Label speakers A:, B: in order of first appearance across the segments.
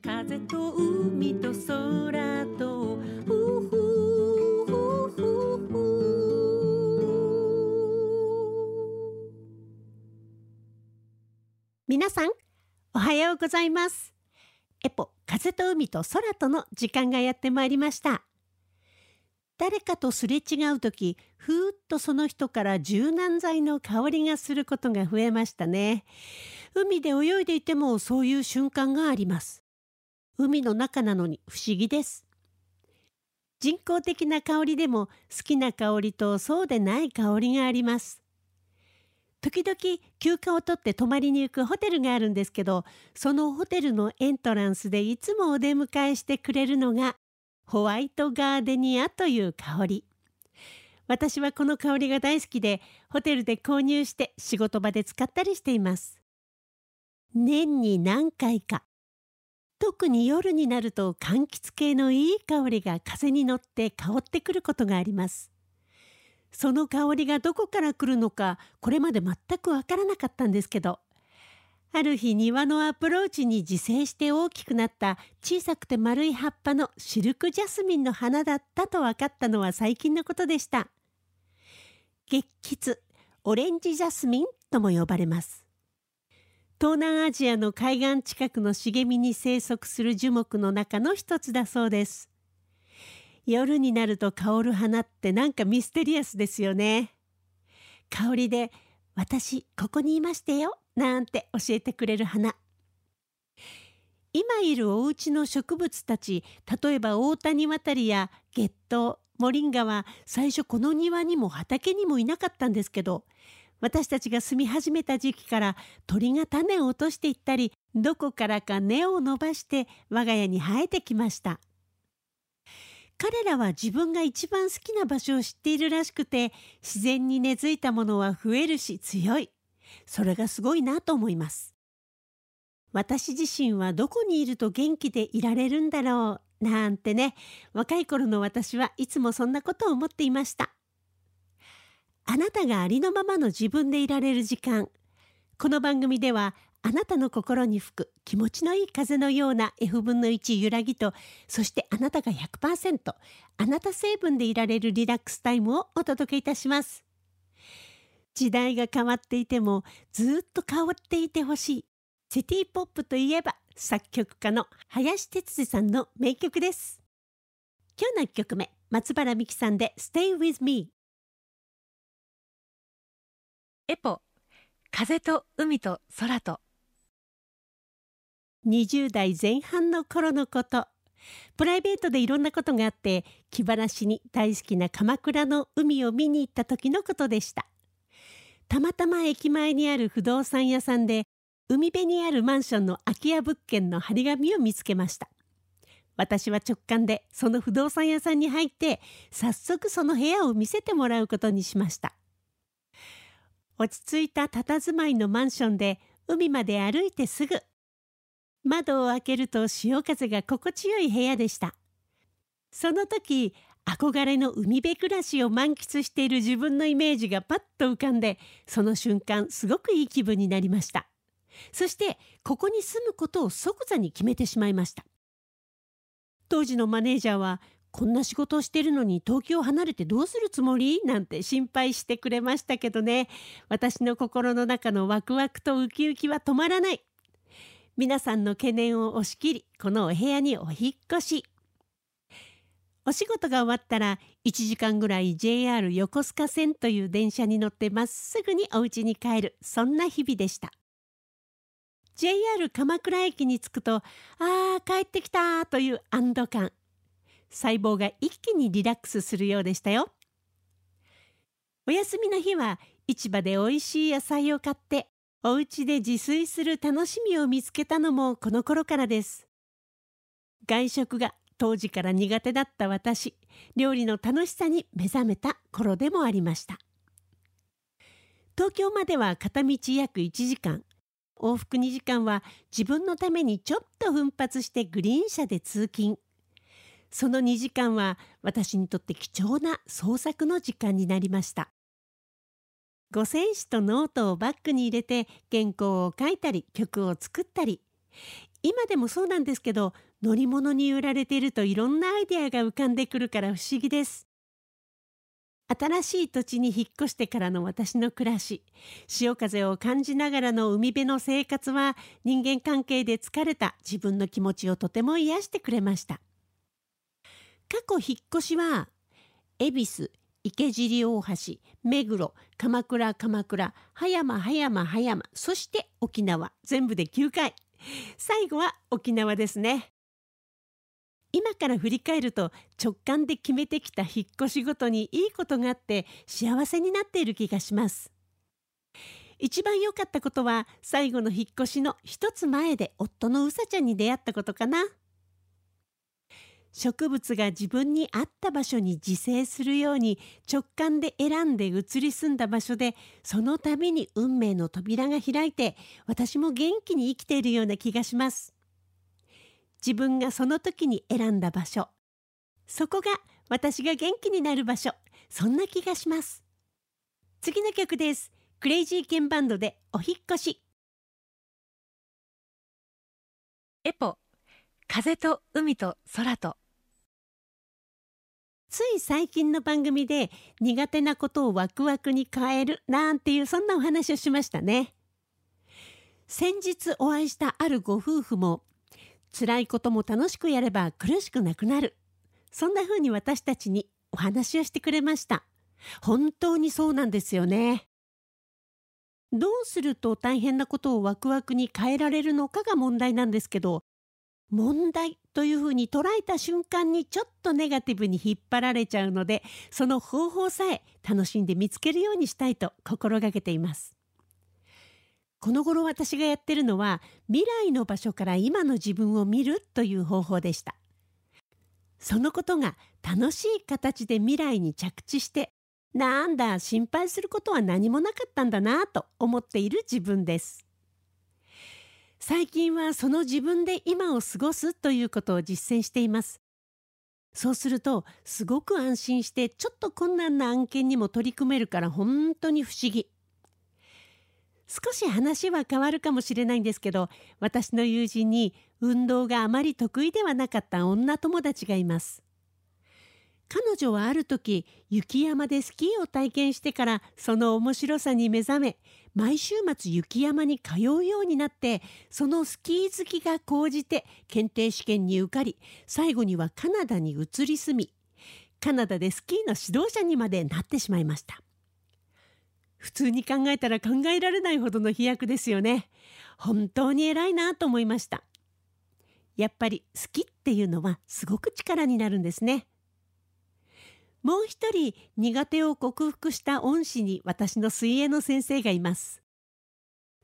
A: 風と海と空と皆さんおはようございます。エポ風と海と空との時間がやってまいりました。誰かとすれ違う時ふーっとその人から柔軟剤の香りがすることが増えましたね。海で泳いでいてもそういう瞬間があります。海の中なのに不思議です。人工的な香りでも好きな香りとそうでない香りがあります。時々休暇を取って泊まりに行くホテルがあるんですけどそのホテルのエントランスでいつもお出迎えしてくれるのがホワイトガーデニアという香り。私はこの香りが大好きでホテルで購入して仕事場で使ったりしています。年に何回か特に夜になると柑橘系のいい香りが風に乗って香ってくることがあります。その香りがどこから来るのかこれまで全くわからなかったんですけどある日庭のアプローチに自生して大きくなった小さくて丸い葉っぱのシルクジャスミンの花だったと分かったのは最近のことでした。月橘オレンジジャスミンとも呼ばれます。東南アジアの海岸近くの茂みに生息する樹木の中の一つだそうです。夜になると香る花ってなんかミステリアスですよね。香りで私ここにいましてよなんて教えてくれる花。今いるお家の植物たち例えば大谷渡りや月桃モリンガは最初この庭にも畑にもいなかったんですけど私たちが住み始めた時期から鳥が種を落としていったりどこからか根を伸ばして我が家に生えてきました。彼らは自分が一番好きな場所を知っているらしくて自然に根付いたものは増えるし強い。それがすごいなと思います。私自身はどこにいると元気でいられるんだろうなんてね若い頃の私はいつもそんなことを思っていました。なたがありのままの自分でいられる時間。この番組ではあなたの心に吹く気持ちのいい風のような F 分の1揺らぎとそしてあなたが100%あなた成分でいられるリラックスタイムをお届けいたします。時代が変わっていてもずっと変わっていてほしい。シティポップといえば作曲家の林哲司さんの名曲です。今日の1曲目松原美樹さんで Stay with me
B: エポ。風と海と空と。
A: 20代前半の頃のこと。プライベートでいろんなことがあって気晴らしに大好きな鎌倉の海を見に行った時のことでした。たまたま駅前にある不動産屋さんで海辺にあるマンションの空き家物件の張り紙を見つけました。私は直感でその不動産屋さんに入って早速その部屋を見せてもらうことにしました。落ち着いた佇まいのマンションで海まで歩いてすぐ。窓を開けると潮風が心地よい部屋でした。その時憧れの海辺暮らしを満喫している自分のイメージがパッと浮かんでその瞬間すごくいい気分になりました。そしてここに住むことを即座に決めてしまいました。当時のマネージャーはこんな仕事をしてるのに東京を離れてどうするつもり？なんて心配してくれましたけどね。私の心の中のワクワクとウキウキは止まらない。皆さんの懸念を押し切りこのお部屋にお引越し。お仕事が終わったら1時間ぐらい JR 横須賀線という電車に乗ってまっすぐにお家に帰る。そんな日々でした。JR 鎌倉駅に着くとあー帰ってきたという安堵感。細胞が一気にリラックスするようでしたよ。お休みの日は市場で美味しい野菜を買ってお家で自炊する楽しみを見つけたのもこの頃からです。外食が当時から苦手だった私料理の楽しさに目覚めた頃でもありました。東京までは片道約1時間。往復2時間は自分のためにちょっと奮発してグリーン車で通勤。その2時間は私にとって貴重な創作の時間になりました。五線紙とノートをバッグに入れて原稿を書いたり曲を作ったり。今でもそうなんですけど乗り物に揺られているといろんなアイデアが浮かんでくるから不思議です。新しい土地に引っ越してからの私の暮らし潮風を感じながらの海辺の生活は人間関係で疲れた自分の気持ちをとても癒してくれました。過去引っ越しは恵比寿池尻大橋目黒鎌倉鎌倉葉山葉山葉山そして沖縄。全部で9回。最後は沖縄ですね。今から振り返ると直感で決めてきた引っ越しごとにいいことがあって幸せになっている気がします。一番良かったことは最後の引っ越しの一つ前で夫のうさちゃんに出会ったことかな。植物が自分に合った場所に自生するように直感で選んで移り住んだ場所でその度に運命の扉が開いて私も元気に生きているような気がします。自分がその時に選んだ場所そこが私が元気になる場所そんな気がします。次の曲です。クレイジーケンバンドでお引越し。
B: エポ。風と海と空と。
A: つい最近の番組で苦手なことをワクワクに変えるなんていうそんなお話をしましたね。先日お会いしたあるご夫婦も辛いことも楽しくやれば苦しくなくなる。そんな風に私たちにお話をしてくれました。本当にそうなんですよね。どうすると大変なことをワクワクに変えられるのかが問題なんですけど問題というふうに捉えた瞬間にちょっとネガティブに引っ張られちゃうのでその方法さえ楽しんで見つけるようにしたいと心がけています。この頃私がやってるのは未来の場所から今の自分を見るという方法でした。そのことが楽しい形で未来に着地してなんだ心配することは何もなかったんだなと思っている自分です。最近はその自分で今を過ごすということを実践しています。そうするとすごく安心してちょっと困難な案件にも取り組めるから本当に不思議。少し話は変わるかもしれないんですけど私の友人に運動があまり得意ではなかった女友達がいます。彼女はある時雪山でスキーを体験してからその面白さに目覚め毎週末雪山に通うようになってそのスキー好きが高じて検定試験に受かり最後にはカナダに移り住みカナダでスキーの指導者にまでなってしまいました。普通に考えたら考えられないほどの飛躍ですよね。本当に偉いなと思いました。やっぱり好きっていうのはすごく力になるんですね。もう一人苦手を克服した恩師に私の水泳の先生がいます。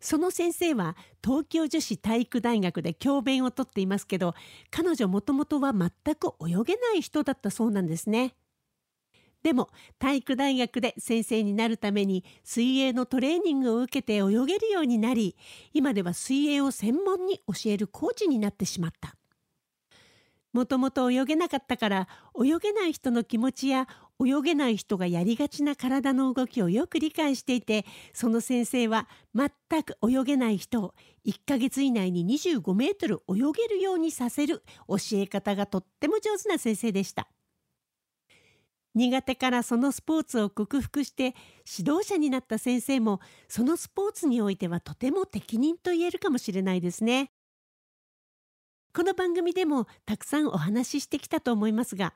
A: その先生は東京女子体育大学で教鞭をとっていますけど彼女もともとは全く泳げない人だったそうなんですね。でも体育大学で先生になるために水泳のトレーニングを受けて泳げるようになり今では水泳を専門に教えるコーチになってしまった。もともと泳げなかったから泳げない人の気持ちや泳げない人がやりがちな体の動きをよく理解していてその先生は全く泳げない人を1ヶ月以内に25メートル泳げるようにさせる教え方がとっても上手な先生でした。苦手からそのスポーツを克服して指導者になった先生もそのスポーツにおいてはとても適任と言えるかもしれないですね。この番組でもたくさんお話ししてきたと思いますが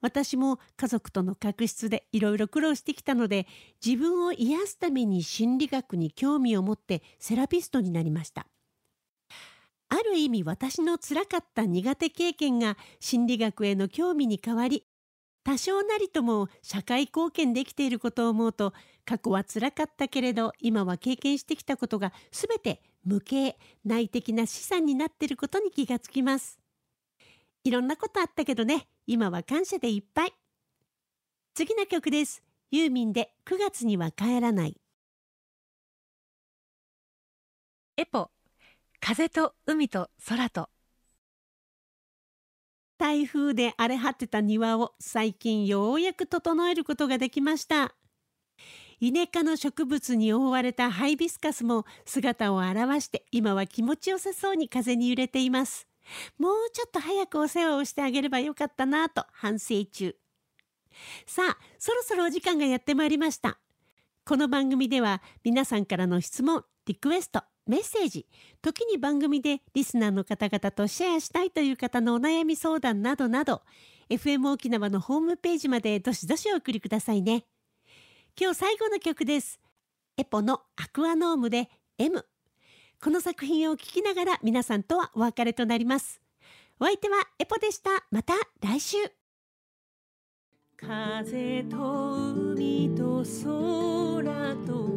A: 私も家族との確執でいろいろ苦労してきたので自分を癒すために心理学に興味を持ってセラピストになりました。ある意味私のつらかった苦手経験が心理学への興味に変わり多少なりとも社会貢献できていることを思うと過去はつらかったけれど今は経験してきたことが全て無形内的な資産になっていることに気がつきます。いろんなことあったけどね今は感謝でいっぱい。次の曲です。ユーミンで9月には帰らない。
B: エポ風と海と空と。
A: 台風で荒れ果てた庭を最近ようやく整えることができました。イネ科の植物に覆われたハイビスカスも姿を現して今は気持ちよさそうに風に揺れています。もうちょっと早くお世話をしてあげればよかったなと反省中。さあそろそろお時間がやってまいりました。この番組では皆さんからの質問リクエストメッセージ。時に番組でリスナーの方々とシェアしたいという方のお悩み相談などなど FM 沖縄のホームページまでどしどしお送りくださいね。今日最後の曲です。エポのアクアノームで M この作品を聴きながら皆さんとはお別れとなります。お相手はエポでした。また来週。風と海と空と